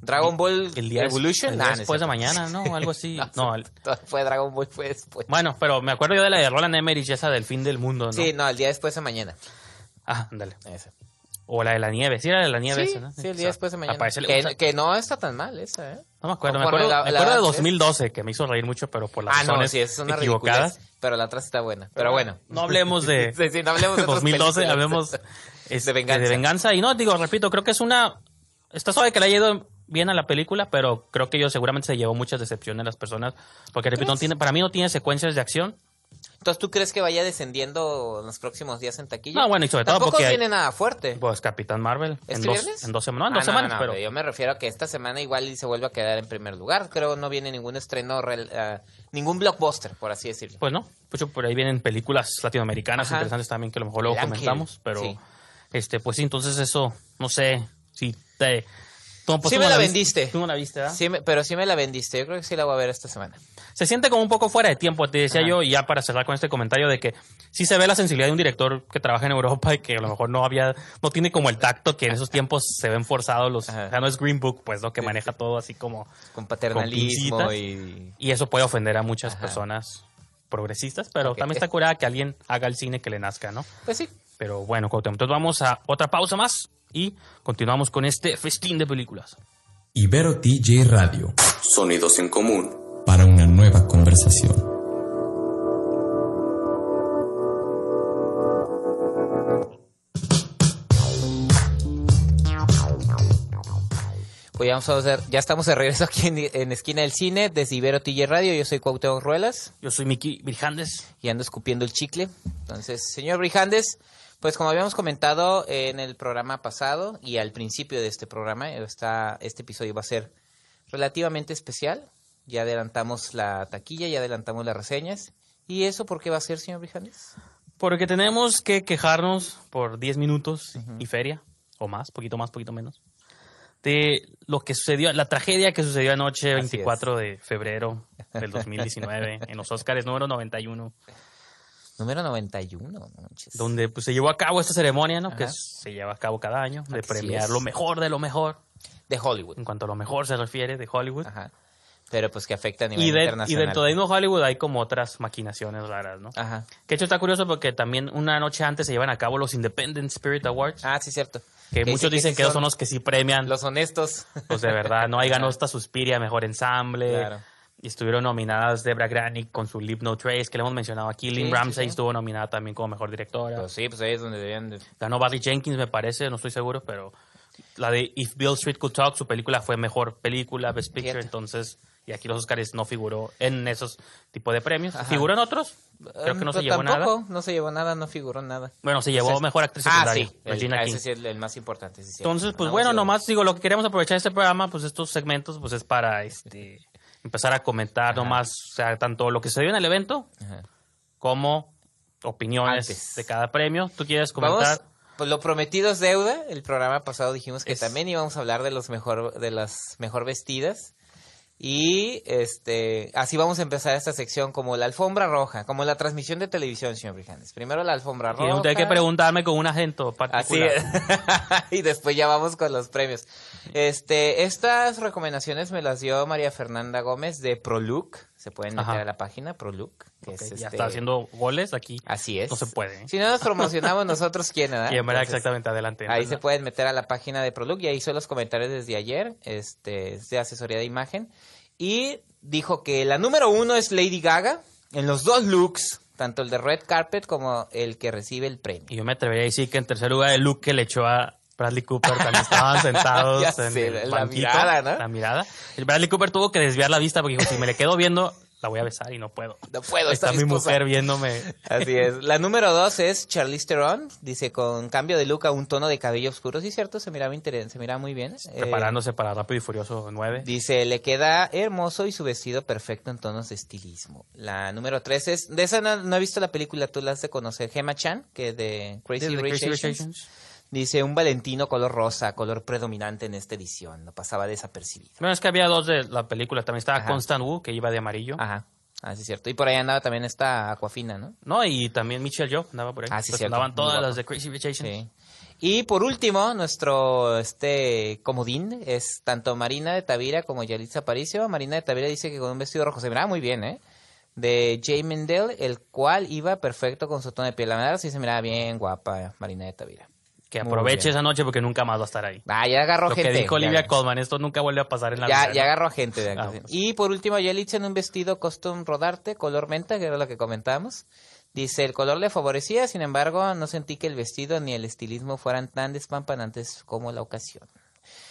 S2: Dragon Ball
S3: el día
S2: Evolution.
S3: el
S2: Nah,
S3: día
S2: no es
S3: después de
S2: cierto.
S3: mañana, ¿no? Algo así. no, el-
S2: Fue Dragon Ball, fue después.
S3: bueno, pero me acuerdo yo de la de Roland Emmerich, esa del fin del mundo, ¿no?
S2: Sí, no, el día después de mañana.
S3: Ah, ándale. O la de la nieve, sí era de la nieve
S2: sí,
S3: esa, ¿no?
S2: sí, el
S3: O
S2: día
S3: sea,
S2: después de mañana.
S3: aparece el-
S2: que, no está tan mal esa, ¿eh?
S3: no me acuerdo, me acuerdo,
S2: la-
S3: me
S2: la
S3: acuerdo de
S2: edad, ¿sí?
S3: 2012 que me hizo reír mucho, pero por las
S2: Ah, no,
S3: razones
S2: sí, es una
S3: equivocadas.
S2: Pero la otra está buena. Pero bueno.
S3: No hablemos de
S2: Sí, sí, no hablemos de otras
S3: 2012,
S2: películas.
S3: hablemos este,
S2: De venganza.
S3: de venganza. Y no, digo, repito, creo que es una... Está suave que le haya ido bien a la película, pero creo que yo seguramente se llevó muchas decepciones las personas. Porque, repito, no tiene, para mí no tiene secuencias de acción.
S2: Entonces, ¿tú crees que vaya descendiendo en los próximos días en taquilla?
S3: No, bueno, y sobre todo
S2: Tampoco
S3: porque hay-
S2: viene nada fuerte.
S3: Pues Capitán Marvel.
S2: ¿Este
S3: En dos, en dos semanas. No, en
S2: Ah,
S3: dos semanas,
S2: no,
S3: pero...
S2: yo me refiero a que esta semana igual y se vuelve a quedar en primer lugar. Creo no viene ningún estreno, ah, ningún blockbuster, por así decirlo.
S3: Pues no, pues por ahí vienen películas latinoamericanas
S2: Ajá.
S3: interesantes también que a lo mejor luego comentamos, pero
S2: sí.
S3: este pues sí, entonces eso, no sé si te pues,
S2: Sí me
S3: no
S2: la vendiste.
S3: Tú no la viste, ¿verdad?
S2: Sí, me- pero sí me la vendiste. Yo creo que sí la voy a ver esta semana.
S3: Se siente como un poco fuera de tiempo, te decía
S2: Ajá.
S3: yo, y ya para cerrar con este comentario de que sí se ve la sensibilidad de un director que trabaja en Europa y que a lo mejor no había, no tiene como el tacto que en esos tiempos se ven forzados los,
S2: Ajá.
S3: o sea, no es Green Book, pues, ¿no? Que maneja todo así como,
S2: Con paternalismo y...
S3: y eso puede ofender a muchas
S2: Ajá.
S3: personas progresistas, pero también está curada que alguien haga el cine que le nazca, ¿no?
S2: Pues sí.
S3: Pero bueno, Cuauhtémoc, entonces vamos a otra pausa más y continuamos con este festín de películas.
S5: Ibero TJ Radio.
S4: Sonidos en común.
S5: Para una nueva conversación.
S2: Pues ya, vamos a hacer- ya estamos de regreso aquí en, en Esquina del Cine, desde Ibero TJ Radio. Yo soy Cuauhtémoc Ruelas
S3: Yo soy Miki Brijandes.
S2: y ando escupiendo el chicle. Entonces, señor Brijandes, pues como habíamos comentado en el programa pasado y al principio de este programa, está, este episodio va a ser relativamente especial. Ya adelantamos la taquilla, ya adelantamos las reseñas. ¿Y eso por qué va a ser, señor Brijandes?
S3: Porque tenemos que quejarnos por 10 minutos y feria, o más, poquito más, poquito menos, de lo que sucedió, la tragedia que sucedió anoche,
S2: Así
S3: 24 de febrero del 2019, en los Oscars número 91,
S2: Número 91, no manches.
S3: donde pues, se llevó a cabo esta ceremonia, ¿no? Que
S2: Ajá.
S3: se lleva a cabo cada año, de
S2: Así
S3: premiar
S2: es.
S3: lo mejor de lo mejor,
S2: De Hollywood.
S3: en cuanto a lo mejor se refiere, de Hollywood.
S2: Ajá. Pero pues que afecta a nivel
S3: Y, de- y
S2: internacional.
S3: dentro de mismo Hollywood hay como otras maquinaciones raras, ¿no?
S2: Ajá.
S3: Que hecho está curioso porque también una noche antes se llevan a cabo los Independent Spirit Awards.
S2: Ah, sí, cierto.
S3: Que muchos
S2: sí
S3: dicen
S2: sí
S3: que ellos son los que sí premian.
S2: los honestos.
S3: Pues de verdad, ¿no? Ahí ganó esta Suspiria, Mejor Ensamble.
S2: Claro.
S3: Y estuvieron nominadas Debra Granick con su Leave No Trace, que le hemos mencionado aquí. Lynn
S2: sí,
S3: Ramsey estuvo nominada también como Mejor Directora.
S2: Pues sí, pues ahí es donde debían de...
S3: Ganó Barry Jenkins, me parece, no estoy seguro, pero la de If Bill Street Could Talk, su película fue Mejor Película, Best Picture, entonces... Y aquí los Oscars no figuró en esos tipos de premios.
S2: Ajá.
S3: ¿Figuró en otros? Creo que no
S2: Eh,
S3: se llevó
S2: tampoco,
S3: nada.
S2: no se llevó nada, no figuró nada.
S3: Bueno, se llevó
S2: Entonces-
S3: Mejor Actriz
S2: Ah,
S3: Secundaria,
S2: sí, el,
S3: Regina
S2: ah,
S3: King.
S2: ese sí es el, el más importante. sí.
S3: Entonces, pues
S2: No,
S3: bueno, nomás digo, lo que queremos aprovechar de este programa, pues estos segmentos, pues es para este empezar a comentar nomás, o sea, tanto lo que se dio en el evento
S2: Ajá.
S3: como opiniones
S2: Antes.
S3: de cada premio. ¿Tú quieres comentar?
S2: Vamos, pues lo prometido es deuda. El programa pasado dijimos que
S3: Es-
S2: también íbamos a hablar de los mejor, de las mejor vestidas. Y este, así vamos a empezar esta sección como la alfombra roja, como la transmisión de televisión, señor Brijandes. Primero la alfombra roja.
S3: hay que preguntarme con un agente
S2: Así
S3: particular.
S2: es. y después ya vamos con los premios. Este, estas recomendaciones me las dio María Fernanda Gómez de ProLook. Se pueden meter
S3: Ajá.
S2: a la página ProLook. Que es,
S3: Ya
S2: este,
S3: está haciendo goles aquí.
S2: Así es.
S3: No se puede. ¿eh?
S2: Si no nos promocionamos nosotros, ¿quién? ¿verdad?
S3: Verdad,
S2: Entonces,
S3: exactamente, adelante.
S2: Ahí se pueden meter a la página de ProLook y ahí hizo los comentarios desde ayer, este, es de asesoría de imagen. Y dijo que la número uno es Lady Gaga en los dos looks, tanto el de Red Carpet como el que recibe el premio.
S3: Y yo me atrevería a decir que en tercer lugar el look que le echó a Bradley Cooper cuando estaban sentados
S2: Ya
S3: en
S2: sé,
S3: el
S2: la
S3: banquito.
S2: mirada, ¿no?
S3: La mirada. El Bradley Cooper tuvo que desviar la vista porque dijo, si me le quedo viendo, la voy a besar y no puedo.
S2: No puedo,
S3: Está
S2: está
S3: mi mujer viéndome.
S2: Así es. La número dos es Charlize Theron, dice con cambio de look a un tono de cabello oscuro. Sí, cierto, se miraba interesante, se miraba muy bien. Eh,
S3: Preparándose para Rápido y Furioso 9.
S2: Dice, le queda hermoso y su vestido perfecto en tonos de estilismo. La número tres es, de esa no, no he visto la película, tú la has de conocer, Gemma Chan, que de Crazy, Rich
S3: Crazy Rich
S2: Asians.
S3: Asians.
S2: Dice, un Valentino color rosa, color predominante en esta edición, no pasaba desapercibido.
S3: Bueno, es que había dos de la película. También estaba
S2: Ajá.
S3: Constant Wu, que iba de amarillo.
S2: Ajá, así es cierto. Y por ahí andaba también esta Aquafina, ¿no?
S3: No, y también Michelle Yeoh andaba por ahí.
S2: Ah, sí,
S3: Pues
S2: cierto.
S3: Andaban todas las de Crazy Rich Asians.
S2: Sí. Y por último, nuestro este comodín es tanto Marina de Tavira como Yalitza Aparicio. Marina de Tavira dice que con un vestido rojo se miraba muy bien, ¿eh? De Jay Mendel, el cual iba perfecto con su tono de piel. La verdad sí se miraba bien guapa Marina de Tavira.
S3: Que aproveche esa noche porque nunca más va a estar ahí.
S2: Ah, ya agarró
S3: Lo que
S2: gente.
S3: dijo Olivia Colman, esto nunca vuelve a pasar en la
S2: Ya,
S3: vida.
S2: ya agarró gente. de
S3: Ah, pues.
S2: Y por último, Yalitza en un vestido custom rodarte, color menta, que era lo que comentábamos. Dice, el color le favorecía, sin embargo, no sentí que el vestido ni el estilismo fueran tan despampanantes como la ocasión.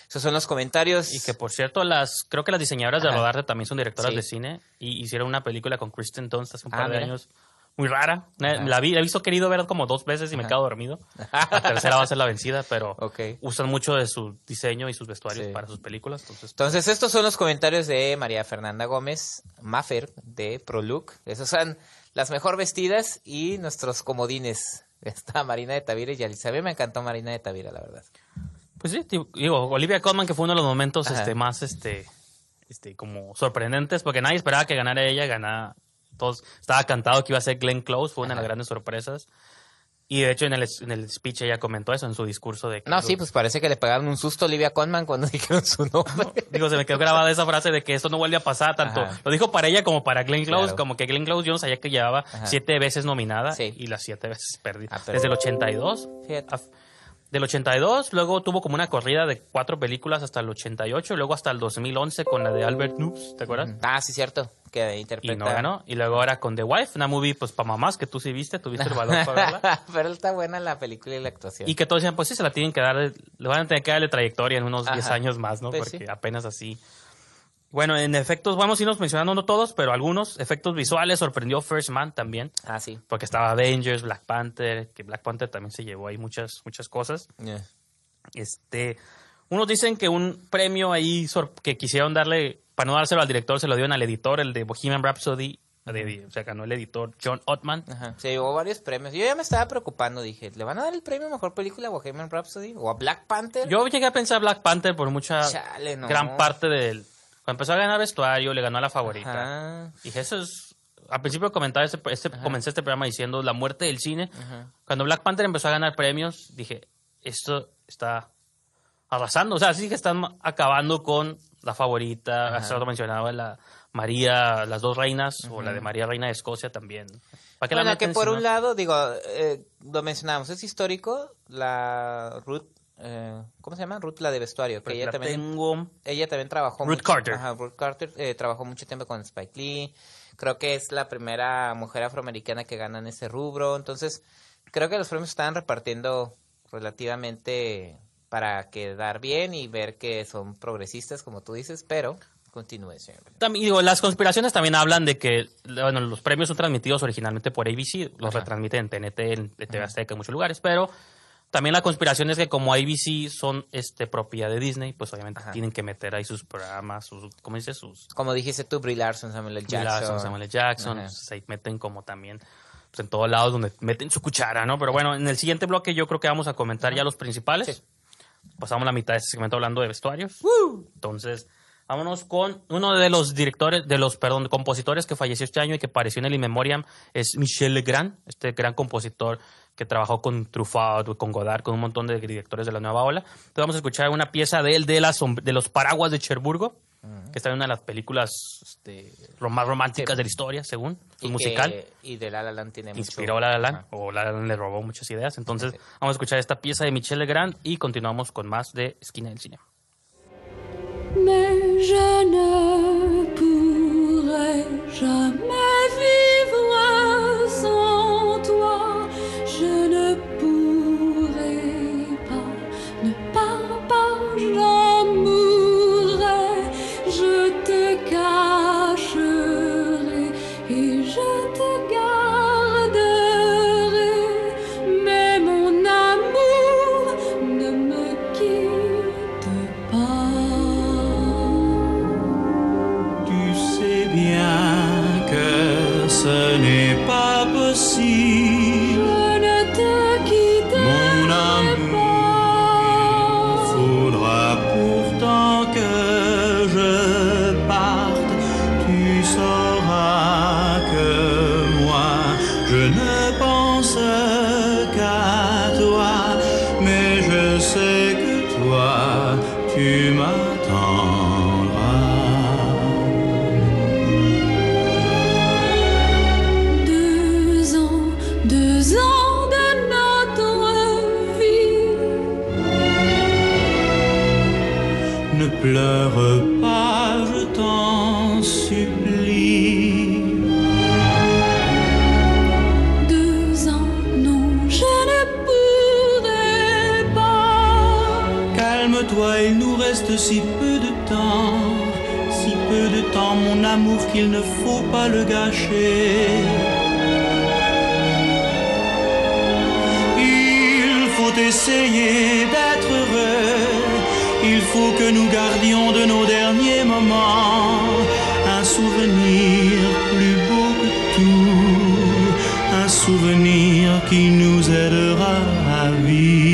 S2: Esos son los comentarios.
S3: Y que por cierto, las creo que las diseñadoras de. Rodarte también son directoras
S2: Sí.
S3: de cine y hicieron una película con Kristen Dunst hace un
S2: Ah,
S3: par de
S2: mira.
S3: años. Muy rara.
S2: Ajá.
S3: La vi, la he visto querido ver como dos veces y me
S2: Ajá.
S3: quedo dormido. La tercera va a ser la vencida, pero usan mucho de su diseño y sus vestuarios
S2: Sí.
S3: para sus películas. Entonces,
S2: Entonces, estos son los comentarios de María Fernanda Gómez Maffer de ProLook. Esas son las mejor vestidas y nuestros comodines. Está Marina de Tavira y Yalitza. A mí me encantó Marina de Tavira, la verdad.
S3: Pues sí, digo- Olivia Colman, que fue uno de los momentos
S2: Ajá.
S3: este, más este, este, como sorprendentes, porque nadie esperaba que ganara ella, ganara. Todos, estaba cantado que iba a ser Glenn Close, fue una de las
S2: Ajá.
S3: grandes sorpresas. Y de hecho, en el, en el speech ella comentó eso en su discurso de.
S2: No, sí, pues parece que le pegaron un susto a Olivia Colman cuando dijeron su nombre.
S3: Digo, se me quedó grabada esa frase de que esto no vuelve a pasar tanto.
S2: Ajá.
S3: Lo dijo para ella como para Glenn Close,
S2: Claro.
S3: como que Glenn Close yo no sabía que llevaba
S2: Ajá.
S3: siete veces nominada
S2: Sí.
S3: y las siete veces perdida.
S2: Ah, pero-
S3: Desde el 82.
S2: Fíjate.
S3: a- Del 82, luego tuvo como una corrida de cuatro películas hasta el 88, luego hasta el 2011 con la de Albert Noobs, ¿te acuerdas?
S2: Ah, sí, cierto. Que
S3: Y
S2: interpreta.
S3: no ganó. Y luego ahora con The Wife, una movie pues para mamás que tú sí viste, tuviste el valor para verla.
S2: Pero está buena la película y la actuación.
S3: Y que todos decían, pues sí, se la tienen que dar, le van a tener que darle trayectoria en unos 10
S2: Ajá.
S3: años más, ¿no?
S2: Pues
S3: Porque
S2: sí.
S3: apenas así. Bueno, en efectos, vamos a irnos mencionando no todos, pero algunos efectos visuales sorprendió First Man también,
S2: Ah, sí.
S3: porque estaba Avengers, Black Panther, que Black Panther también se llevó ahí muchas, muchas cosas.
S2: Yeah.
S3: Este, unos dicen que un premio ahí sor- que quisieron darle, para no dárselo al director, se lo dieron al editor, el de Bohemian Rhapsody, de- o sea, ganó el editor John Ottman.
S2: Ajá. Se llevó varios premios. Yo ya me estaba preocupando. Dije, ¿le van a dar el premio a mejor película a Bohemian Rhapsody? ¿O a Black Panther?
S3: Yo llegué a pensar Black Panther por mucha
S2: Chale, no.
S3: gran parte del. Cuando empezó a ganar vestuario, le ganó a la favorita.
S2: Ajá.
S3: Y eso es. Al principio comentaba este, este- comencé este programa diciendo la muerte del cine. Cuando Black Panther empezó a ganar premios, dije, esto está arrasando. O sea, sí que están acabando con la favorita. Hace rato mencionaba la María, las dos reinas, o la de María Reina de Escocia también. ¿Para qué la
S2: Bueno, que por un lado, digo, eh, lo mencionamos, es histórico, la Ruth, eh, ¿cómo se llama? Ruth, la de vestuario, que
S3: Pues
S2: ella
S3: la
S2: también,
S3: tengo.
S2: ella también trabajó
S3: Ruth
S2: mucho-
S3: Carter.
S2: Ajá, Ruth Carter, eh, trabajó mucho tiempo con Spike Lee, creo que es la primera mujer afroamericana que gana en ese rubro, entonces creo que los premios se están repartiendo relativamente para quedar bien y ver que son progresistas, como tú dices, pero continúe, señor.
S3: También, digo, las conspiraciones también hablan de que bueno, los premios son transmitidos originalmente por ABC, los
S2: Ajá.
S3: retransmiten en TNT, en TV Azteca, en muchos lugares, pero también la conspiración es que como ABC son este propiedad de Disney, pues obviamente
S2: Ajá.
S3: tienen que meter ahí sus programas, sus, ¿cómo dice? Sus
S2: Como dijiste tú, Brie Larson, Samuel L.
S3: Brie
S2: Jackson.
S3: Larson, Samuel L. Jackson,
S2: Ajá.
S3: ahí meten como también pues, en todos lados donde meten su cuchara, ¿no? Pero bueno, en el siguiente bloque yo creo que vamos a comentar ya los principales.
S2: Sí.
S3: Pasamos la mitad de este segmento hablando de vestuarios. Entonces, vámonos con uno de los directores, de los, perdón, compositores que falleció este año y que apareció en el In Memoriam, es Michel Legrand, este gran compositor que trabajó con Truffaut, con Godard, con un montón de directores de la nueva ola. Entonces vamos a escuchar una pieza de él, de, las, de los paraguas de Cherburgo, que está en una de las películas este, más románticas
S2: Sí.
S3: de la historia, según,
S2: Y
S3: un musical.
S2: que- y de La La Land tiene mucho-
S3: Inspiró a La La Land,
S2: Ajá.
S3: o La La Land le robó muchas ideas. Entonces,
S2: Sí.
S3: vamos a escuchar esta pieza de Michel Legrand y continuamos con más de Esquina del Cine.
S6: Mais je ne pourrai jamais vivre
S7: souvenir plus beau que tout. Un souvenir qui nous aidera à vivre.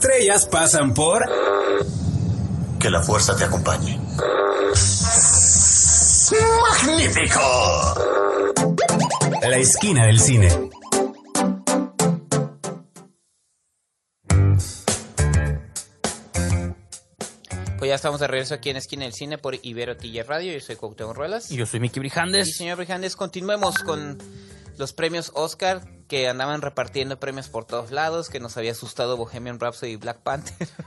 S1: Estrellas pasan por
S8: Que la fuerza te acompañe. ¡Magnífico!
S1: la esquina del cine.
S2: Pues ya estamos de regreso aquí en Esquina del Cine por Ibero TJ Radio. Yo soy Cuauhtémoc Ruelas.
S3: Y yo soy Mickey
S2: Y
S3: Brijandes.
S2: señor Brijandes, continuemos con los premios Oscar que andaban repartiendo premios por todos lados, que nos había asustado Bohemian Rhapsody y Black Panther.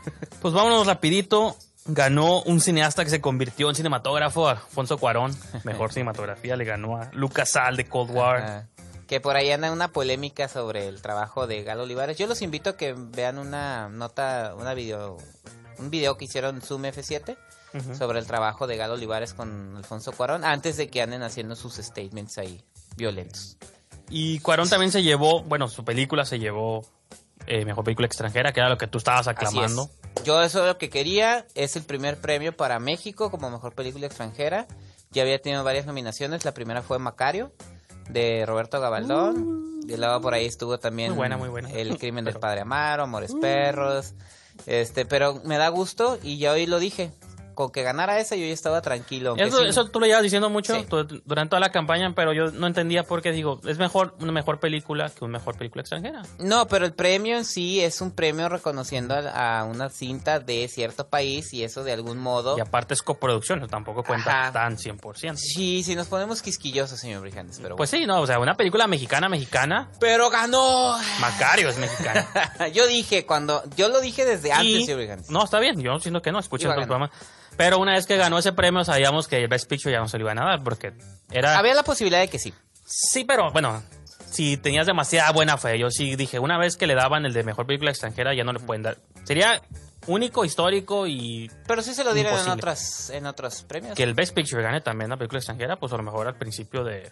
S3: Pues vámonos rapidito. Ganó un cineasta que se convirtió en cinematógrafo, Alfonso Cuarón. Mejor cinematografía le ganó a Lucas Sal de Cold War.
S2: Ajá. Que por ahí anda una polémica sobre el trabajo de Galo Olivares. Yo los invito a que vean una nota, una video, un video que hicieron Zoom F7 sobre el trabajo de Galo Olivares con Alfonso Cuarón antes de que anden haciendo sus statements ahí violentos.
S3: Y Cuarón también se llevó, bueno, su película se llevó eh, Mejor Película Extranjera, que era lo que tú estabas aclamando.
S2: es. Yo eso es lo que quería. Es el primer premio para México como mejor película extranjera. Ya había tenido varias nominaciones. La primera fue Macario, de Roberto Gabaldón. Y luego por ahí estuvo también
S3: Muy buena, muy buena.
S2: El crimen del padre Amaro, Amores Perros. Este, pero me da gusto y ya hoy lo dije. Con que ganara esa yo ya estaba tranquilo.
S3: Eso,
S2: sí-
S3: eso tú lo llevas diciendo mucho
S2: Sí.
S3: durante toda la campaña, pero yo no entendía por qué digo, es mejor una mejor película que una mejor película extranjera.
S2: No, pero el premio en sí es un premio reconociendo a, a una cinta de cierto país y eso de algún modo...
S3: Y aparte es coproducción, eso tampoco cuenta
S2: Ajá.
S3: tan 100%.
S2: Sí, sí, nos ponemos quisquillosos, señor Brijandes, pero
S3: Pues sí, no, o sea, una película mexicana, mexicana,
S2: Pero ganó.
S3: Macario es mexicana.
S2: yo dije cuando. Yo lo dije desde antes,
S3: Y-
S2: señor Brijandes.
S3: no, está bien, yo siento que no,
S2: a
S3: el programa. Pero una vez que ganó ese premio, sabíamos que el Best Picture ya no se lo iban a dar, porque era...
S2: Había la posibilidad de que sí.
S3: Sí, pero bueno, si tenías demasiada buena fe, yo sí dije, una vez que le daban el de mejor película extranjera, ya no le pueden dar. Sería único, histórico y
S2: Pero sí se lo dieron en otras, en otros premios.
S3: que el Best Picture gane también la película extranjera, pues a lo mejor al principio de,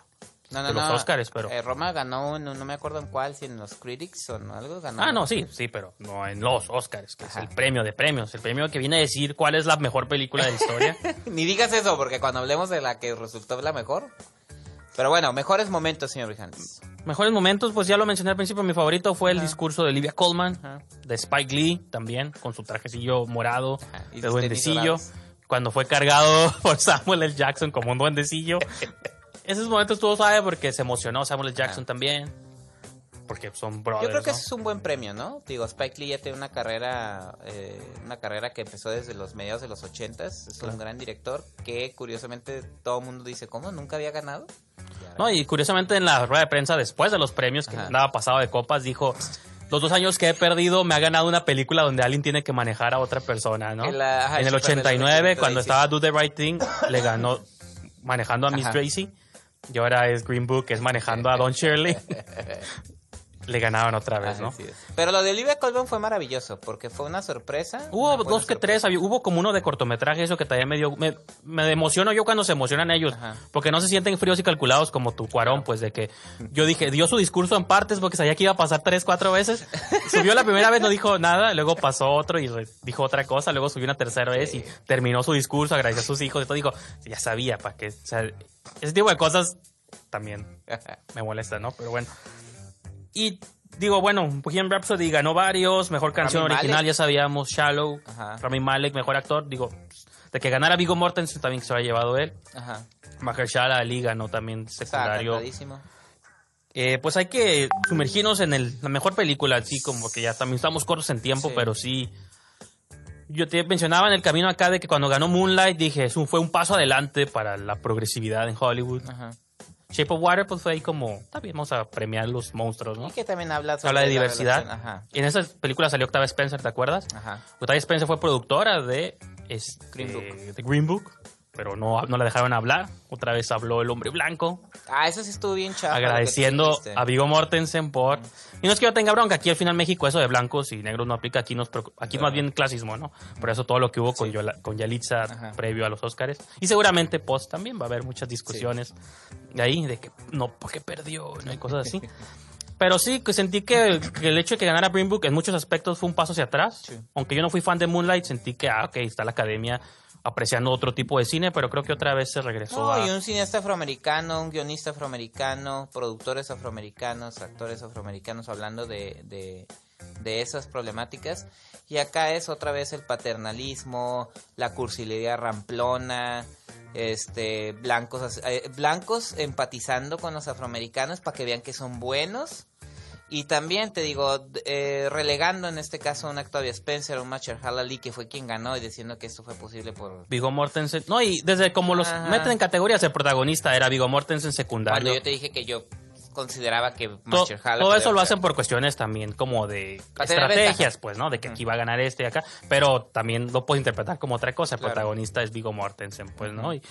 S2: no,
S3: de los Oscars, pero...
S2: eh, Roma ganó, no, no me acuerdo en cuál, si en los Critics o en algo ganó.
S3: Ah, no, sí, sí, pero no en los Oscars, que
S2: Ajá.
S3: es el premio de premios, el premio que viene a decir cuál es la mejor película de la historia.
S2: Ni digas eso, porque cuando hablemos de la que resultó la mejor. Pero bueno, mejores momentos, señor Brijandes.
S3: Mejores momentos, pues ya lo mencioné al principio, mi favorito fue el
S2: Ajá.
S3: discurso de Olivia Colman,
S2: Ajá.
S3: de Spike Lee también, con su trajecillo morado, de duendecillo, cuando fue cargado por Samuel L. Jackson como un duendecillo. Esos momentos tú sabes porque se emocionó Samuel L. Jackson también, porque son brothers,
S2: Yo creo que
S3: ¿no?
S2: ese es un buen premio, ¿no? Digo, Spike Lee ya tiene una carrera, eh, una carrera que empezó desde los mediados de los ochentas. Es un gran director que, curiosamente, todo el mundo dice, ¿cómo? ¿Nunca había ganado? Y
S3: No, y curiosamente en la rueda de prensa después de los premios que
S2: Ajá.
S3: andaba pasado de copas dijo, los dos años que he perdido me ha ganado una película donde alguien tiene que manejar a otra persona, ¿no?
S2: En la- ajá,
S3: en el
S2: el Super
S3: 89,
S2: Tracy.
S3: cuando estaba Do the Right Thing, le ganó manejando a Miss. Tracy. Y ahora es Green Book, es manejando a Don Shirley. le ganaron otra vez, ¿no?
S2: Así es. Pero lo de Olivia Colman fue maravilloso porque fue una sorpresa.
S3: Hubo
S2: una
S3: dos que
S2: sorpresa.
S3: tres, hubo como uno de cortometraje, eso que también me dio, me, me emociono yo cuando se emocionan ellos,
S2: Ajá.
S3: porque no se sienten fríos y calculados como tu cuarón, pues de que yo dije, dio su discurso en partes porque sabía que iba a pasar tres, cuatro veces, subió la primera vez, no dijo nada, luego pasó otro y dijo otra cosa, luego subió una tercera vez y terminó su discurso, agradeció a sus hijos y todo, dijo, ya sabía, para que, o sea, ese tipo de cosas también me molesta, ¿no? Pero bueno. Y digo, bueno, Bohemian Rhapsody ganó varios, mejor canción
S2: Rami
S3: original,
S2: Malek.
S3: ya sabíamos, Shallow,
S2: Ajá.
S3: Rami Malek, mejor actor, digo, de que ganara Vigo Mortensen también se lo ha llevado él.
S2: Ajá.
S3: Mahershala Ali ganó también secundario. Eh, pues hay que sumergirnos en el, la mejor película, así como que ya también estamos cortos en tiempo,
S2: Sí.
S3: pero sí. Yo te mencionaba en el camino acá de que cuando ganó Moonlight dije, es un, fue un paso adelante para la progresividad en Hollywood.
S2: Ajá.
S3: Shape of Water pues fue ahí como, está bien, vamos a premiar los monstruos, ¿no?
S2: Y que también habla sobre
S3: Habla de diversidad.
S2: Ajá.
S3: Y en esa película salió Octavia Spencer, ¿te acuerdas?
S2: Ajá.
S3: Octavia Spencer fue productora de, este,
S2: Green Book.
S3: de Green Book. Pero no, no la dejaron hablar. Otra vez habló el hombre blanco,
S2: Ah, eso sí estuvo bien tú
S3: agradeciendo a Vigo Mortensen por... Y no es que yo tenga bronca, aquí al final México eso de blancos y negros no aplica, aquí nos aquí más bien clasismo, ¿no? Por eso todo lo que hubo con, Yola- con Yalitza
S2: Ajá.
S3: previo a los Oscars. Y seguramente post también va a haber muchas discusiones de ahí, de que no, porque perdió, ¿no? Y cosas así. Pero sí, que sentí que, que el hecho de que ganara Green Book en muchos aspectos fue un paso hacia atrás.
S2: Sí.
S3: Aunque yo no fui fan de Moonlight, sentí que, ah, ok, está la academia apreciando otro tipo de cine, pero creo que otra vez se regresó
S2: No,
S3: a...
S2: y un cineasta afroamericano, un guionista afroamericano, productores afroamericanos, actores afroamericanos hablando de, de, de esas problemáticas. Y acá es otra vez el paternalismo, la cursilería ramplona, este, blancos, eh, blancos empatizando con los afroamericanos para que vean que son buenos. Y también te digo, eh, relegando en este caso a un Octavia Spencer, a un Mahershala Ali, que fue quien ganó y diciendo que esto fue posible por
S3: Vigo Mortensen. No, y desde como los
S2: Ajá.
S3: meten en categorías, el protagonista era Vigo Mortensen secundario.
S2: Cuando yo te dije que yo consideraba que Mahershala
S3: todo
S2: podía
S3: eso lo hacen por cuestiones también como de estrategias, pues, ¿no? De que aquí va a ganar este y acá, pero también lo puedo interpretar como otra cosa. El
S2: Claro.
S3: protagonista es Vigo Mortensen, pues, ¿no? Y,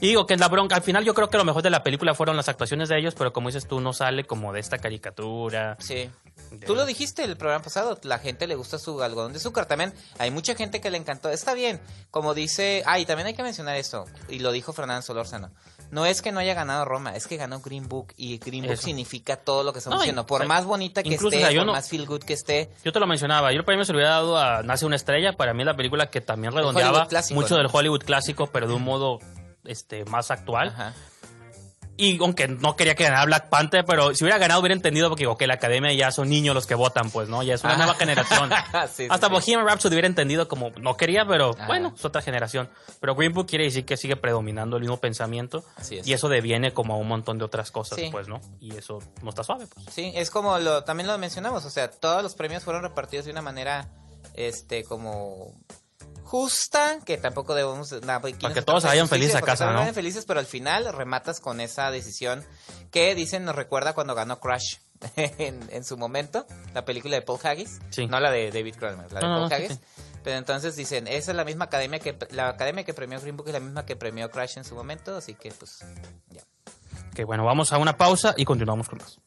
S3: y digo que es la bronca. Al final yo creo que lo mejor de la película fueron las actuaciones de ellos, pero como dices tú, no sale como de esta caricatura.
S2: Sí.
S3: de-
S2: Tú lo dijiste el programa pasado, la gente le gusta su algodón de azúcar. También hay mucha gente que le encantó. Está bien, como dice... Ah, y también hay que mencionar esto, y lo dijo Fernando Solórzano. No es que no haya ganado Roma, es que ganó Green Book, y Green Book
S3: Eso.
S2: significa todo lo que estamos
S3: No,
S2: diciendo. Por
S3: o sea,
S2: más bonita que
S3: incluso,
S2: esté,
S3: o sea, yo
S2: por
S3: no-
S2: más feel good que esté,
S3: Yo te lo mencionaba, yo el premio se lo hubiera dado a Nace una estrella, para mí es la película que también redondeaba
S2: clásico,
S3: mucho
S2: ¿no?
S3: del Hollywood clásico, pero de un modo este más actual.
S2: Ajá.
S3: Y aunque no quería que ganara Black Panther, pero si hubiera ganado hubiera entendido porque ok, la academia ya son niños los que votan, pues, ¿no? Ya es una
S2: Ah.
S3: nueva generación.
S2: Sí,
S3: Hasta
S2: sí.
S3: Bohemian Rhapsody hubiera entendido como no quería, pero bueno, es otra generación. Pero Green Book quiere decir que sigue predominando el mismo pensamiento
S2: Así es.
S3: y eso deviene como a un montón de otras cosas,
S2: Sí.
S3: pues, ¿no? Y eso no está suave, pues.
S2: Sí, es como lo también lo mencionamos, o sea, todos los premios fueron repartidos de una manera este como justa, que tampoco debemos aquí
S3: Para que todos vayan felices a casa, ¿no?
S2: vayan felices, pero al final rematas con esa decisión que dicen nos recuerda cuando ganó Crash en, en su momento, la película de Paul Haggis,
S3: Sí.
S2: no la de David Cronenberg, la de
S3: No,
S2: Paul
S3: no,
S2: Haggis.
S3: sí.
S2: Pero entonces dicen, esa es la misma academia que la academia que premió Green Book es la misma que premió Crash en su momento, así que pues ya.
S3: Que bueno, vamos a una pausa y continuamos con más.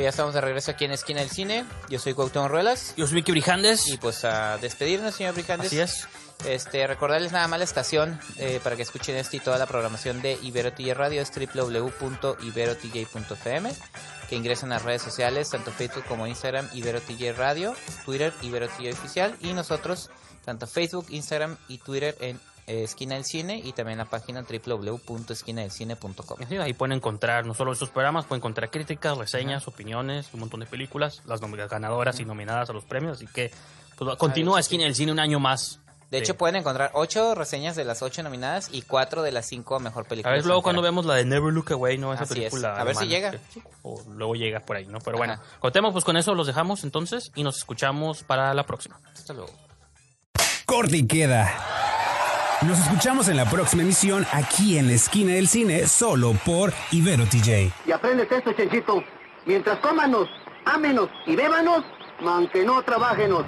S2: Pues ya estamos de regreso aquí en Esquina del Cine. Yo soy Cuauhtémoc Ruelas.
S3: Yo soy Vicky Brijandes.
S2: Y pues a despedirnos, señor Brijandes.
S3: Así es.
S2: Este, recordarles nada más la estación eh, para que escuchen este y toda la programación de Ibero TJ Radio es www.iberotj.fm que ingresen a las redes sociales, tanto Facebook como Instagram, Ibero TJ Radio, Twitter, Ibero TJ Oficial y nosotros, tanto Facebook, Instagram y Twitter en Esquina del Cine y también la página www.esquinadelcine.com.
S3: Sí, ahí pueden encontrar no solo estos programas, pueden encontrar críticas, reseñas, opiniones, un montón de películas, las ganadoras y nominadas a los premios. Así que pues, continúa Esquina del Cine un año más.
S2: De hecho, pueden encontrar ocho reseñas de las ocho nominadas y cuatro de las cinco mejor
S3: A
S2: películas.
S3: ver luego cuando vemos la de Never Look Away, ¿no? Esa
S2: Así es.
S3: película.
S2: A ver si llega.
S3: que- o luego llega por ahí, ¿no? Pero bueno,
S2: Ajá.
S3: contemos pues con eso, los dejamos entonces y nos escuchamos para la próxima.
S2: Hasta luego.
S1: Corte y queda. Nos escuchamos en la próxima emisión aquí en la esquina del cine, solo por Ibero TJ.
S9: Y aprendes esto, Chenchito. Mientras cómanos, ámenos y bébanos, aunque no trabajenos.